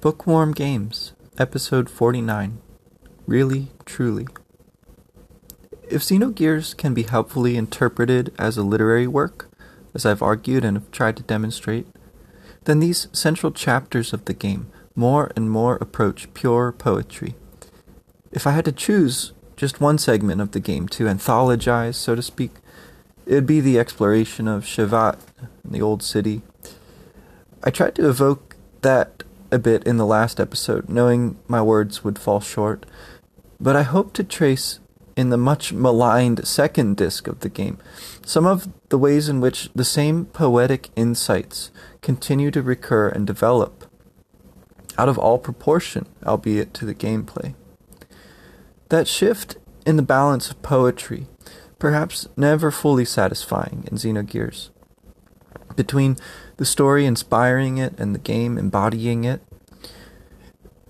Bookworm Games, Episode 49. Really, truly. If Xenogears can be helpfully interpreted as a literary work, as I've argued and have tried to demonstrate, then these central chapters of the game more and more approach pure poetry. If I had to choose just one segment of the game to anthologize, so to speak, it would be the exploration of Shevat, the old city. I tried to evoke that a bit in the last episode, knowing my words would fall short, but I hope to trace in the much maligned second disc of the game some of the ways in which the same poetic insights continue to recur and develop, out of all proportion, albeit to the gameplay. That shift in the balance of poetry, perhaps never fully satisfying in Xenogears, between the story inspiring it and the game embodying it,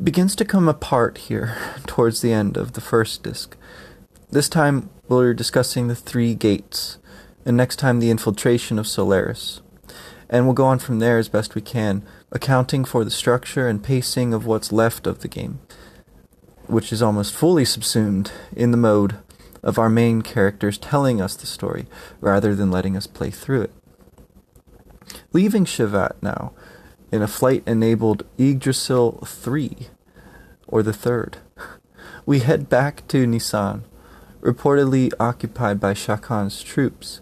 begins to come apart here towards the end of the first disc. This time we're discussing the three gates, and next time the infiltration of Solaris. And we'll go on from there as best we can, accounting for the structure and pacing of what's left of the game, which is almost fully subsumed in the mode of our main characters telling us the story rather than letting us play through it. Leaving Shevat now, in a flight enabled Yggdrasil 3, or the third, we head back to Nisan, reportedly occupied by Shakan's troops,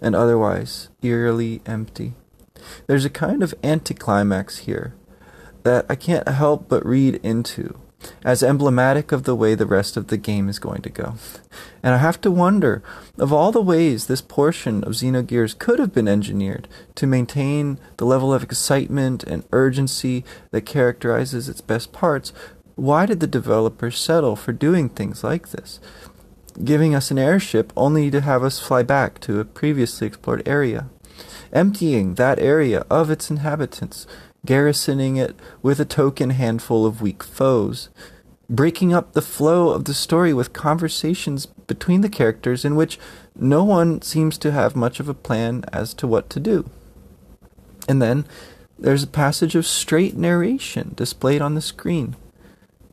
and otherwise eerily empty. There's a kind of anticlimax here that I can't help but read into as emblematic of the way the rest of the game is going to go. And I have to wonder, of all the ways this portion of Xenogears could have been engineered to maintain the level of excitement and urgency that characterizes its best parts, why did the developers settle for doing things like this? Giving us an airship only to have us fly back to a previously explored area, emptying that area of its inhabitants garrisoning it with a token handful of weak foes, breaking up the flow of the story with conversations between the characters in which no one seems to have much of a plan as to what to do. And then there's a passage of straight narration displayed on the screen,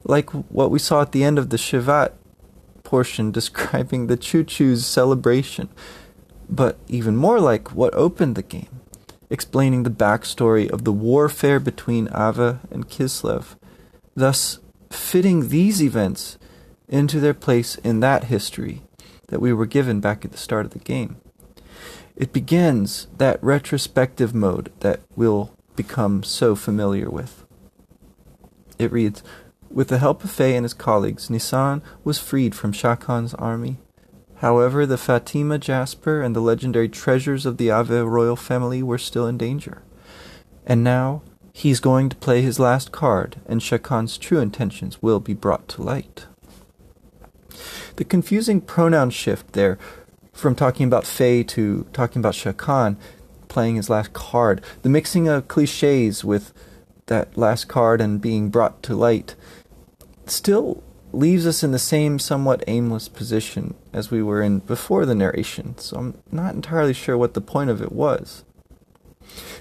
like what we saw at the end of the Shevat portion describing the Chu-Chu's celebration, but even more like what opened the game explaining the backstory of the warfare between Aveh and Kislev, thus fitting these events into their place in that history that we were given back at the start of the game. It begins that retrospective mode that we'll become so familiar with. It reads With the help of Fei and his colleagues, Nisan was freed from Shakan's army However, the Fatima Jasper and the legendary treasures of the Aveh royal family were still in danger. And now he's going to play his last card, and Shakan's true intentions will be brought to light. The confusing pronoun shift there, from talking about Fei to talking about Shakan playing his last card, the mixing of cliches with that last card and being brought to light, still leaves us in the same somewhat aimless position as we were in before the narration, so I'm not entirely sure what the point of it was.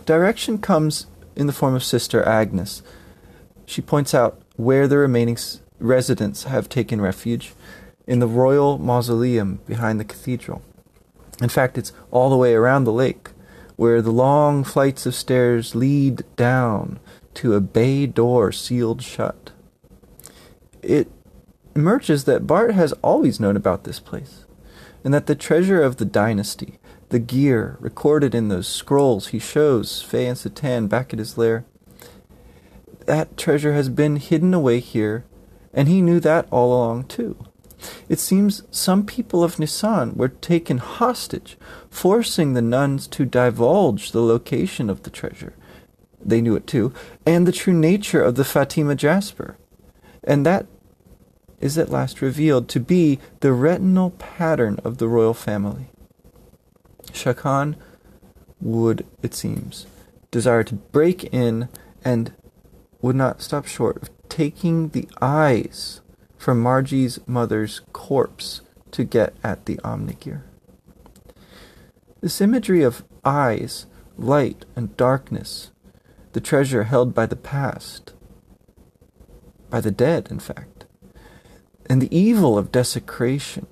Direction comes in the form of Sister Agnes. She points out where the remaining residents have taken refuge in the royal mausoleum behind the cathedral. In fact, it's all the way around the lake, where the long flights of stairs lead down to a bay door sealed shut. It emerges that Bart has always known about this place, and that the treasure of the dynasty, the gear recorded in those scrolls he shows Fei and Citan back at his lair, that treasure has been hidden away here, and he knew that all along too. It seems some people of Nisan were taken hostage, forcing the nuns to divulge the location of the treasure. They knew it too, and the true nature of the Fatima Jasper. And that is at last revealed to be the retinal pattern of the royal family. Shakan would, it seems, desire to break in and would not stop short of taking the eyes from Margie's mother's corpse to get at the Omnigear. This imagery of eyes, light, and darkness, the treasure held by the past, by the dead, in fact, and the evil of desecration.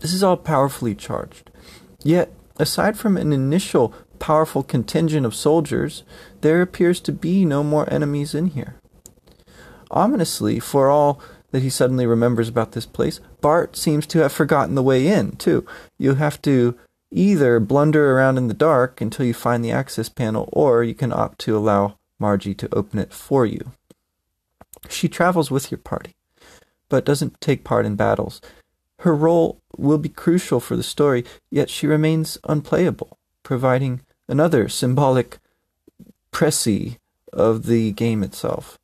This is all powerfully charged. Yet, aside from an initial powerful contingent of soldiers, there appears to be no more enemies in here. Ominously, for all that he suddenly remembers about this place, Bart seems to have forgotten the way in, too. You have to either blunder around in the dark until you find the access panel, or you can opt to allow Margie to open it for you. She travels with your party, but doesn't take part in battles. Her role will be crucial for the story, yet she remains unplayable, providing another symbolic précis of the game itself.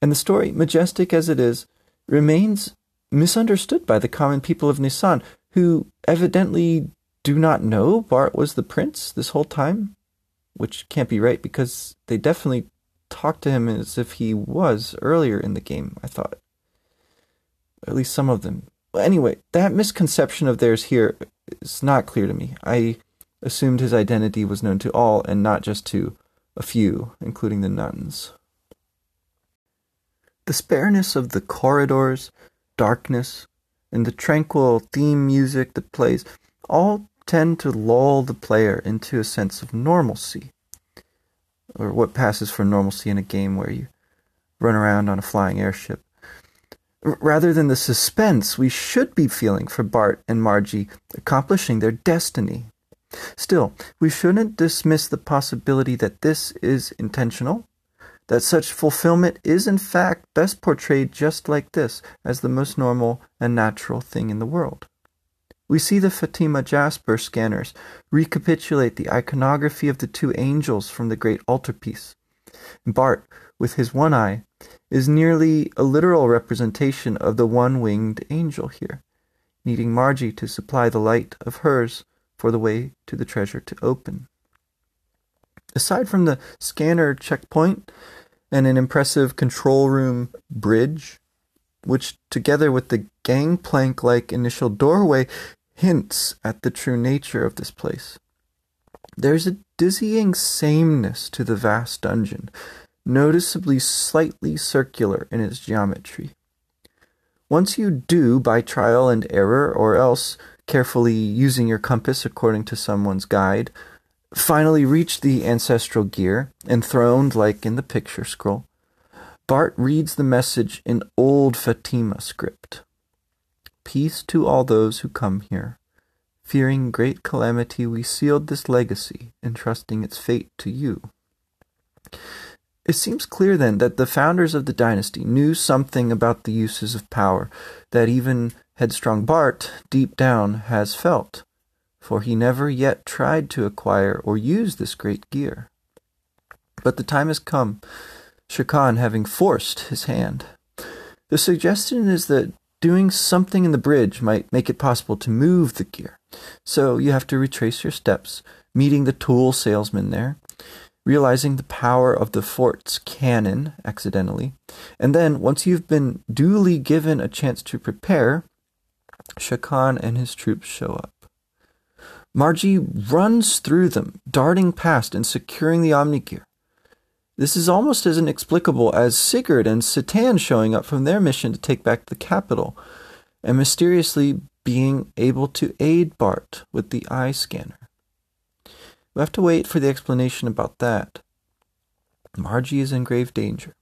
And the story, majestic as it is, remains misunderstood by the common people of Nisan, who evidently do not know Bart was the prince this whole time, which can't be right because they definitely talked to him as if he was earlier in the game, I thought. At least some of them. Anyway, that misconception of theirs here is not clear to me. I assumed his identity was known to all and not just to a few, including the nuns. The spareness of the corridors, darkness, and the tranquil theme music that plays all tend to lull the player into a sense of normalcy, or what passes for normalcy in a game where you run around on a flying airship. Rather than the suspense we should be feeling for Bart and Margie accomplishing their destiny. Still, we shouldn't dismiss the possibility that this is intentional, that such fulfillment is in fact best portrayed just like this, as the most normal and natural thing in the world. We see the Fatima Jasper scanners recapitulate the iconography of the two angels from the great altarpiece. Bart, with his one eye, is nearly a literal representation of the one winged angel here, needing Margie to supply the light of hers for the way to the treasure to open. Aside from the scanner checkpoint and an impressive control room bridge, which together with the gangplank like initial doorway hints at the true nature of this place. There's a dizzying sameness to the vast dungeon, noticeably slightly circular in its geometry. Once you do, by trial and error, or else carefully using your compass according to someone's guide, finally reach the ancestral gear, enthroned like in the picture scroll, Bart reads the message in old Fatima script. Peace to all those who come here. Fearing great calamity, we sealed this legacy, entrusting its fate to you. It seems clear then that the founders of the dynasty knew something about the uses of power that even headstrong Bart, deep down, has felt, for he never yet tried to acquire or use this great gear. But the time has come, Shakan having forced his hand. The suggestion is that doing something in the bridge might make it possible to move the gear. So you have to retrace your steps, meeting the tool salesman there, realizing the power of the fort's cannon accidentally, and then once you've been duly given a chance to prepare, Shakan and his troops show up. Margie runs through them, darting past and securing the Omnigear. This is almost as inexplicable as Sigurd and Citan showing up from their mission to take back the capital, and mysteriously being able to aid Bart with the eye scanner. We have to wait for the explanation about that. Margie is in grave danger.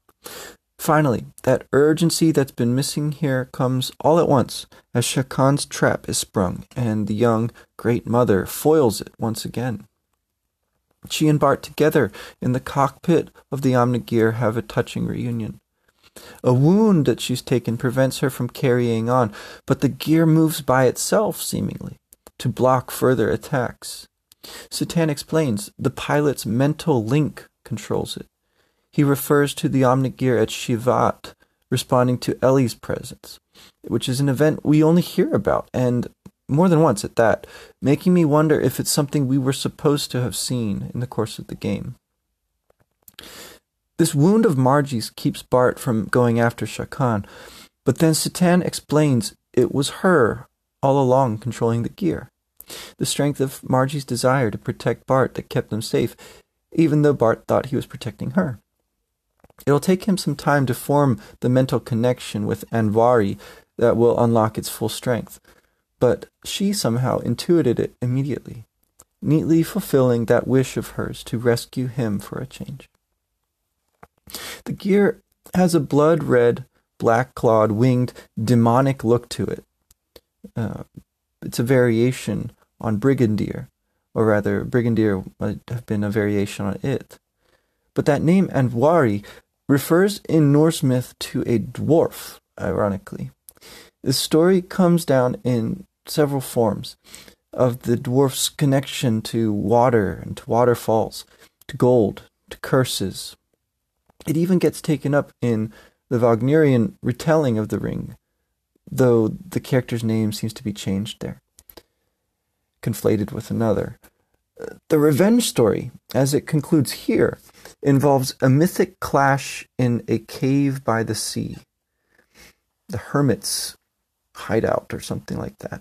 Finally, that urgency that's been missing here comes all at once as Shakan's trap is sprung and the young Great Mother foils it once again. She and Bart together in the cockpit of the Omnigear have a touching reunion. A wound that she's taken prevents her from carrying on, but the gear moves by itself, seemingly, to block further attacks. Citan explains the pilot's mental link controls it. He refers to the Omnigear at Shevat, responding to Ellie's presence, which is an event we only hear about, and more than once at that, making me wonder if it's something we were supposed to have seen in the course of the game. This wound of Margie's keeps Bart from going after Shakan, but then Citan explains it was her all along controlling the gear. The strength of Margie's desire to protect Bart that kept them safe, even though Bart thought he was protecting her. It'll take him some time to form the mental connection with Andvari that will unlock its full strength, but she somehow intuited it immediately, neatly fulfilling that wish of hers to rescue him for a change. The gear has a blood red, black clawed, winged, demonic look to it. Uh, it's a variation on Brigandier, or rather, Brigandier might have been a variation on it. But that name, Andvari, refers in Norse myth to a dwarf, ironically. The story comes down in several forms of the dwarf's connection to water and to waterfalls, to gold, to curses. It even gets taken up in the Wagnerian retelling of the ring, though the character's name seems to be changed there, conflated with another. The revenge story, as it concludes here, involves a mythic clash in a cave by the sea. The hermit's hideout or something like that.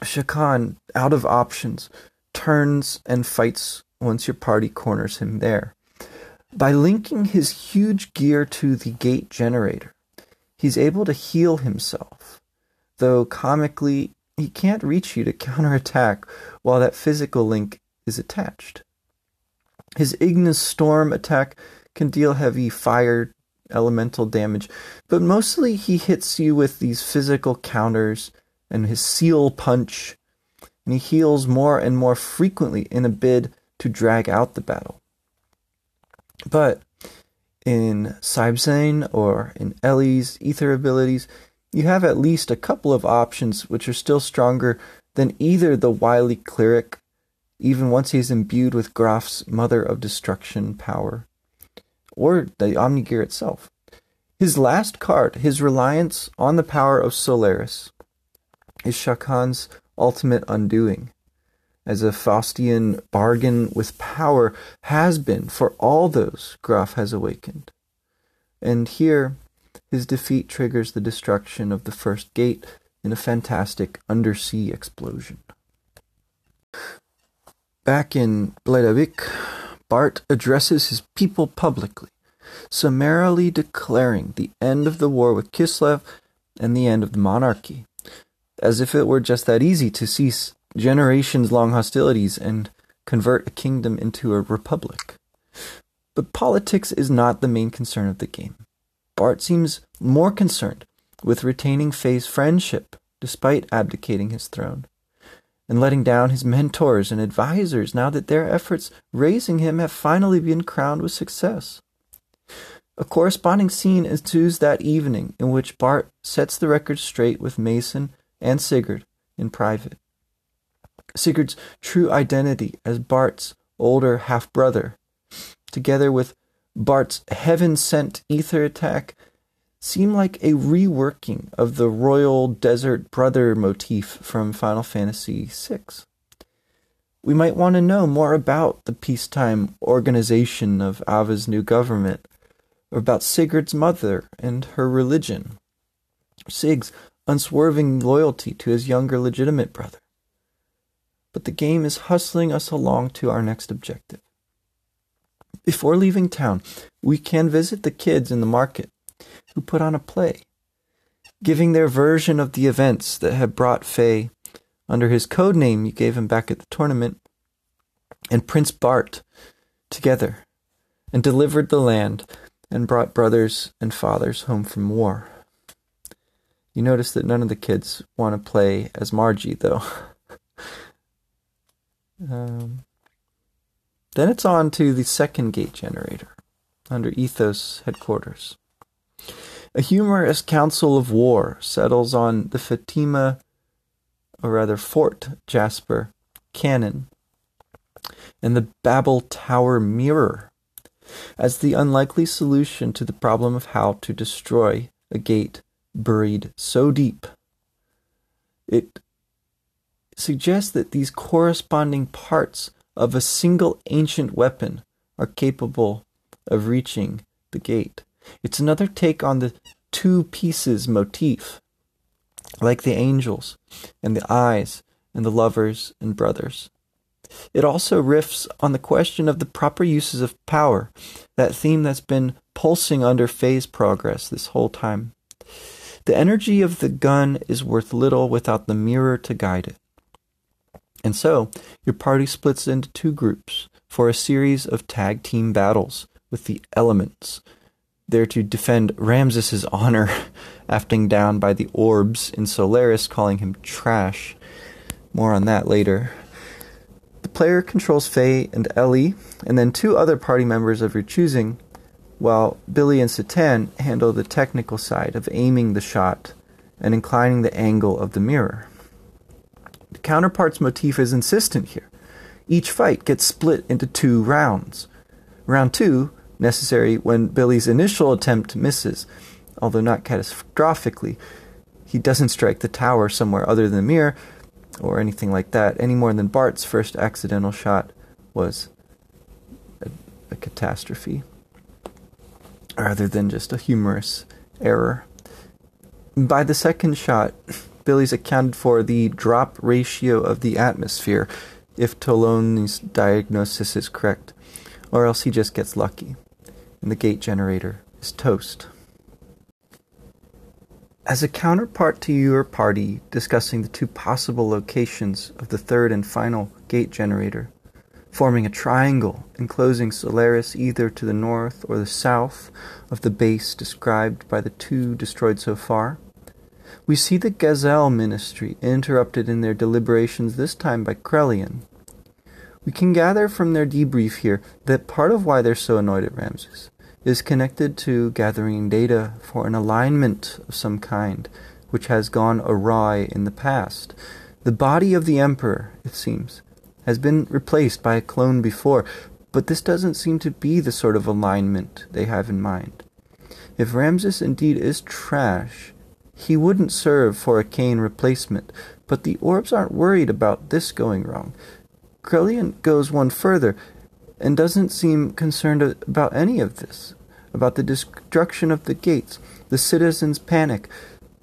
Shakan, out of options, turns and fights once your party corners him there. By linking his huge gear to the gate generator, he's able to heal himself, though comically, he can't reach you to counterattack while that physical link is attached. His Ignis Storm attack can deal heavy fire elemental damage, but mostly he hits you with these physical counters and his seal punch, and he heals more and more frequently in a bid to drag out the battle. But in Sibsane or in Ellie's ether abilities, you have at least a couple of options which are still stronger than either the wily cleric, even once he's imbued with Grahf's Mother of Destruction power, or the Omnigear itself. His last card, his reliance on the power of Solaris, is Shakan's ultimate undoing, as a Faustian bargain with power has been for all those Grahf has awakened. And here, his defeat triggers the destruction of the first gate in a fantastic undersea explosion. Back in Bledavik, Bart addresses his people publicly, summarily declaring the end of the war with Kislev and the end of the monarchy, as if it were just that easy to cease generations long hostilities and convert a kingdom into a republic. But politics is not the main concern of the game. Bart seems more concerned with retaining Fei's friendship despite abdicating his throne, and letting down his mentors and advisors now that their efforts raising him have finally been crowned with success. A corresponding scene ensues that evening in which Bart sets the record straight with Maison and Sigurd in private. Sigurd's true identity as Bart's older half brother, together with Bart's heaven sent ether attack seem like a reworking of the royal desert brother motif from Final Fantasy VI. We might want to know more about the peacetime organization of Aveh's new government, or about Sigurd's mother and her religion, Sig's unswerving loyalty to his younger legitimate brother. But the game is hustling us along to our next objective. Before leaving town, we can visit the kids in the market who put on a play, giving their version of the events that had brought Fei under his code name you gave him back at the tournament, and Prince Bart together, and delivered the land and brought brothers and fathers home from war. You notice that none of the kids want to play as Margie, though. um, then it's on to the second gate generator under Ethos headquarters. A humorous council of war settles on the Fatima, or rather Fort Jasper, cannon and the Babel Tower mirror as the unlikely solution to the problem of how to destroy a gate buried so deep. It suggests that these corresponding parts of a single ancient weapon are capable of reaching the gate. It's another take on the two pieces motif, like the angels and the eyes and the lovers and brothers. It also riffs on the question of the proper uses of power, that theme that's been pulsing under Fei's progress this whole time. The energy of the gun is worth little without the mirror to guide it. And so, your party splits into two groups for a series of tag team battles with the elements. There to defend Ramsus' honor, afting down by the orbs in Solaris, calling him trash. More on that later. The player controls Fei and Ellie, and then two other party members of your choosing, while Billy and Citan handle the technical side of aiming the shot and inclining the angle of the mirror. The counterpart's motif is insistent here. Each fight gets split into two rounds. Round two, necessary when Billy's initial attempt misses, although not catastrophically. He doesn't strike the tower somewhere other than the mirror, or anything like that, any more than Bart's first accidental shot was a, a catastrophe, rather than just a humorous error. By the second shot, Billy's accounted for the drop ratio of the atmosphere, if Tolone's diagnosis is correct, or else he just gets lucky, and the gate generator is toast. As a counterpart to your party discussing the two possible locations of the third and final gate generator, forming a triangle enclosing Solaris either to the north or the south of the base described by the two destroyed so far, we see the Gazel ministry interrupted in their deliberations this time by Krelian. We can gather from their debrief here that part of why they're so annoyed at Ramsus is connected to gathering data for an alignment of some kind, which has gone awry in the past. The body of the Emperor, it seems, has been replaced by a clone before, but this doesn't seem to be the sort of alignment they have in mind. If Ramsus indeed is trash, he wouldn't serve for a Cain replacement, but the orbs aren't worried about this going wrong. Krelian goes one further and doesn't seem concerned about any of this, about the destruction of the gates, the citizens' panic.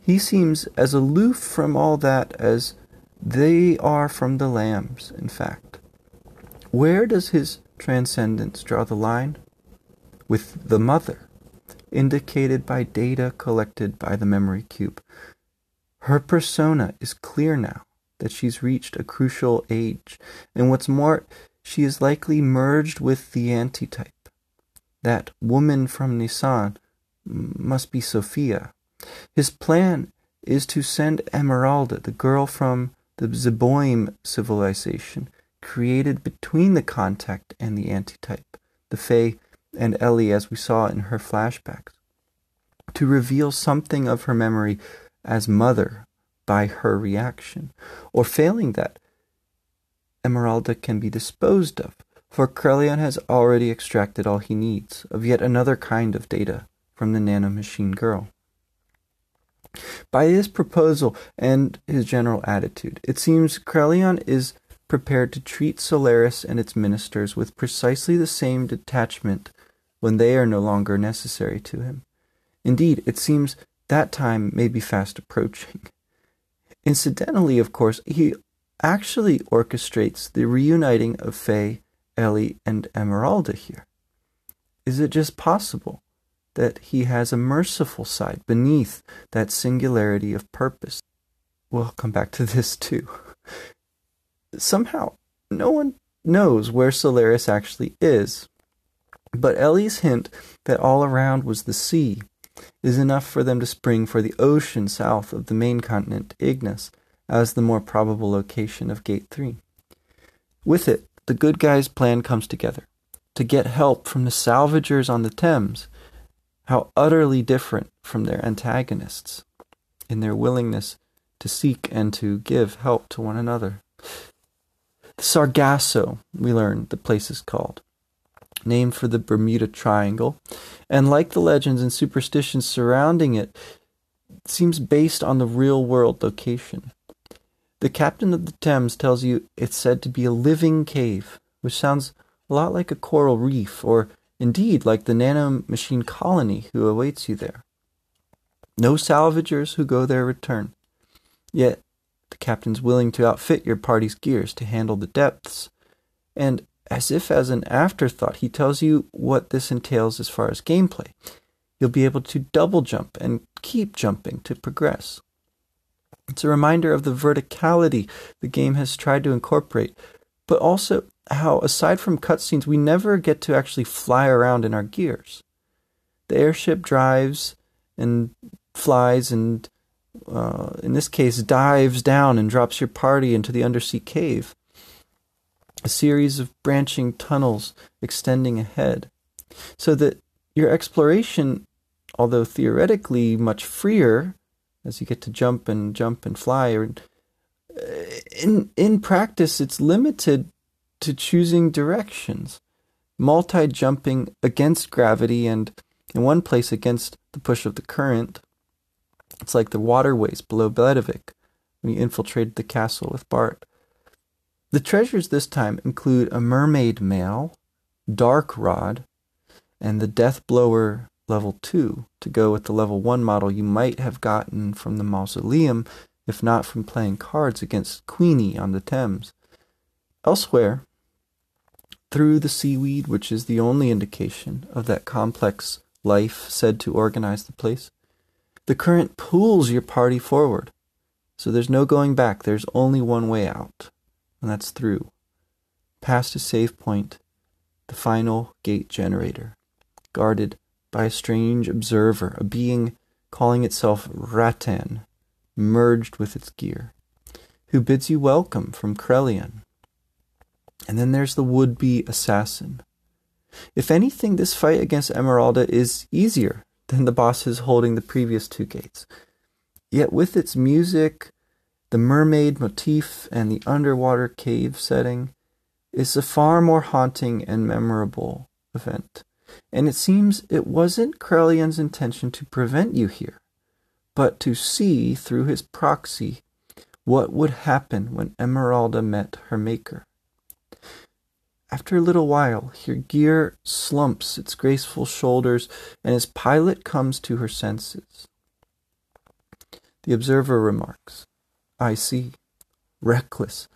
He seems as aloof from all that as they are from the lambs, in fact. Where does his transcendence draw the line? With the mother, indicated by data collected by the memory cube. Her persona is clear now that she's reached a crucial age, and what's more, she is likely merged with the antitype. That woman from Nisan must be Sophia. His plan is to send Emeralda, the girl from the Zeboim civilization, created between the contact and the antitype, the Fae and Ellie as we saw in her flashbacks, to reveal something of her memory as mother by her reaction, or failing that, Emeralda can be disposed of, for Krelian has already extracted all he needs of yet another kind of data from the nanomachine girl. By his proposal and his general attitude, it seems Krelian is prepared to treat Solaris and its ministers with precisely the same detachment when they are no longer necessary to him. Indeed, it seems that time may be fast approaching. Incidentally, of course, he actually orchestrates the reuniting of Fei, Ellie, and Emeralda here? Is it just possible that he has a merciful side beneath that singularity of purpose? We'll come back to this too. Somehow, no one knows where Solaris actually is, but Ellie's hint that all around was the sea is enough for them to spring for the ocean south of the main continent, Ignis, as the more probable location of Gate 3. With it, the good guys' plan comes together to get help from the salvagers on the Thames, how utterly different from their antagonists in their willingness to seek and to give help to one another. The Sargasso, we learn the place is called, named for the Bermuda Triangle, and like the legends and superstitions surrounding it, seems based on the real world location. The captain of the Thames tells you it's said to be a living cave, which sounds a lot like a coral reef, or indeed like the nanomachine colony who awaits you there. No salvagers who go there return. Yet the captain's willing to outfit your party's gears to handle the depths and as if as an afterthought, he tells you what this entails as far as gameplay. You'll be able to double jump and keep jumping to progress. It's a reminder of the verticality the game has tried to incorporate, but also how, aside from cutscenes, we never get to actually fly around in our gears. The airship drives and flies and, uh, in this case, dives down and drops your party into the undersea cave. A series of branching tunnels extending ahead, so that your exploration, although theoretically much freer, as you get to jump and jump and fly, or uh, in in practice, it's limited to choosing directions, multi jumping against gravity and in one place against the push of the current. It's like the waterways below Bledavik when you infiltrated the castle with Bart. The treasures this time include a mermaid mail, dark rod, and the death blower level 2 to go with the level 1 model you might have gotten from the mausoleum if not from playing cards against Queenie on the Thames. Elsewhere, through the seaweed, which is the only indication of that complex life said to organize the place. The current pulls your party forward. So there's no going back. There's only one way out, and that's through. Past a save point, the final gate generator, guarded by a strange observer, a being calling itself Rattan, merged with its gear, who bids you welcome from Krelian. And then there's the would be assassin. If anything, this fight against Emeralda is easier than the bosses holding the previous two gates. Yet with its music, the mermaid motif, and the underwater cave setting, is a far more haunting and memorable event. And it seems it wasn't Krelian's intention to prevent you here, but to see through his proxy what would happen when Emeralda met her maker. After a little while, her gear slumps its graceful shoulders, and as Pilot comes to her senses. The observer remarks, I see. Reckless.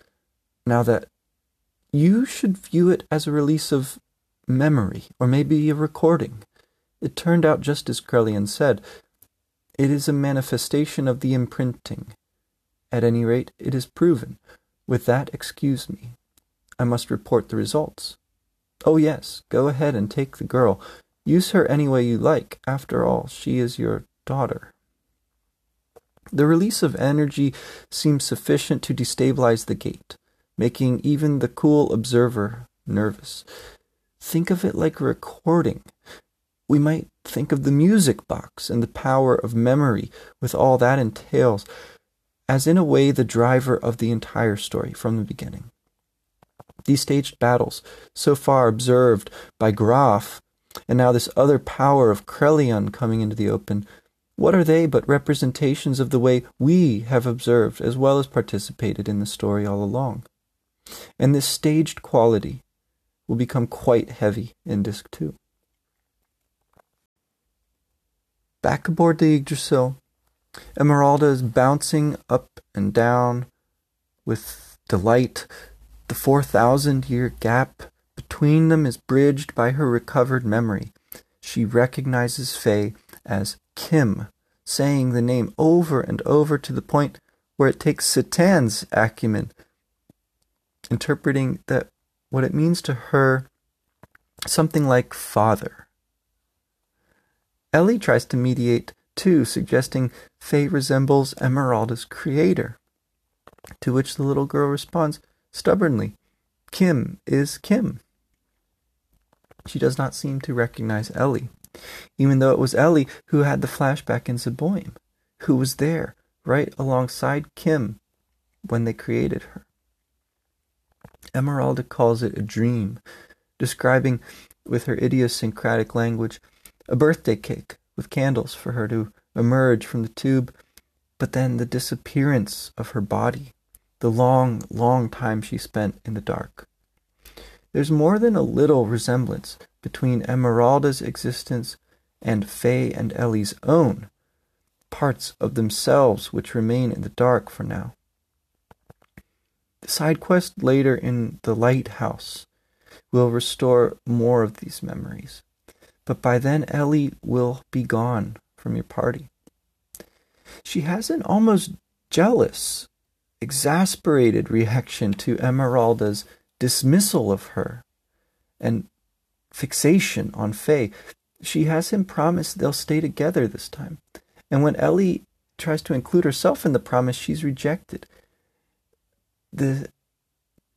Now that you should view it as a release of memory, or maybe a recording. It turned out just as Krelian said. It is a manifestation of the imprinting. At any rate, it is proven. With that, excuse me. I must report the results. Oh, yes, go ahead and take the girl. Use her any way you like. After all, she is your daughter. The release of energy seems sufficient to destabilize the gate, making even the cool observer nervous. Think of it like recording. We might think of the music box and the power of memory with all that entails, as in a way the driver of the entire story from the beginning. These staged battles, so far observed by Grahf, and now this other power of Krelian coming into the open, what are they but representations of the way we have observed as well as participated in the story all along? And this staged quality will become quite heavy in Disc 2. Back aboard the Yggdrasil, Emeralda is bouncing up and down with delight the 4,000 year gap between them is bridged by her recovered memory. She recognizes Fei as Kim, saying the name over and over to the point where it takes Citan's acumen, interpreting that what it means to her something like father. Ellie tries to mediate too, suggesting Fei resembles Emeralda's creator. To which the little girl responds, stubbornly. Kim is Kim. She does not seem to recognize Ellie, even though it was Ellie who had the flashback in Zeboim, who was there, right alongside Kim, when they created her. Emeralda calls it a dream, describing, with her idiosyncratic language, a birthday cake with candles for her to emerge from the tube, but then the disappearance of her body the long, long time she spent in the dark. There's more than a little resemblance between Emeralda's existence and Fei and Ellie's own, parts of themselves which remain in the dark for now. The side quest later in the lighthouse will restore more of these memories. But by then, Ellie will be gone from your party. She has an almost jealous, exasperated reaction to Emeralda's dismissal of her and fixation on Fei. She has him promise they'll stay together this time. And when Ellie tries to include herself in the promise, she's rejected. The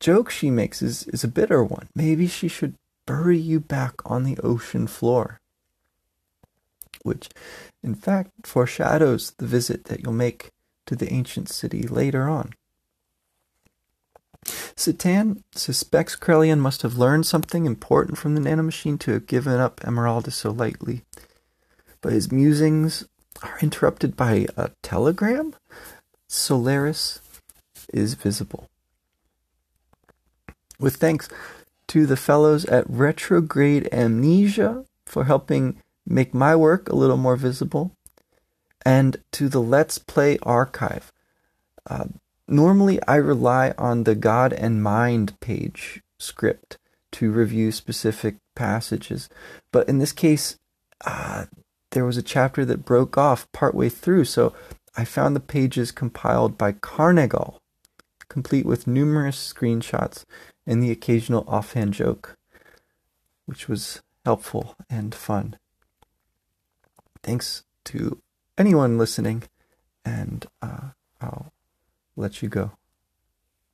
joke she makes is, is a bitter one. Maybe she should bury you back on the ocean floor. Which, in fact, foreshadows the visit that you'll make to the ancient city later on. Citan suspects Krelian must have learned something important from the nanomachine to have given up Emeralda so lightly. But his musings are interrupted by a telegram. Solaris is visible. With thanks to the fellows at Retrograde Amnesia for helping make my work a little more visible, and to the Let's Play archive. Uh, normally, I rely on the God and Mind page script to review specific passages, but in this case, uh, there was a chapter that broke off partway through, so I found the pages compiled by Carnegal, complete with numerous screenshots and the occasional offhand joke, which was helpful and fun. Thanks to anyone listening, and uh, I'll let you go.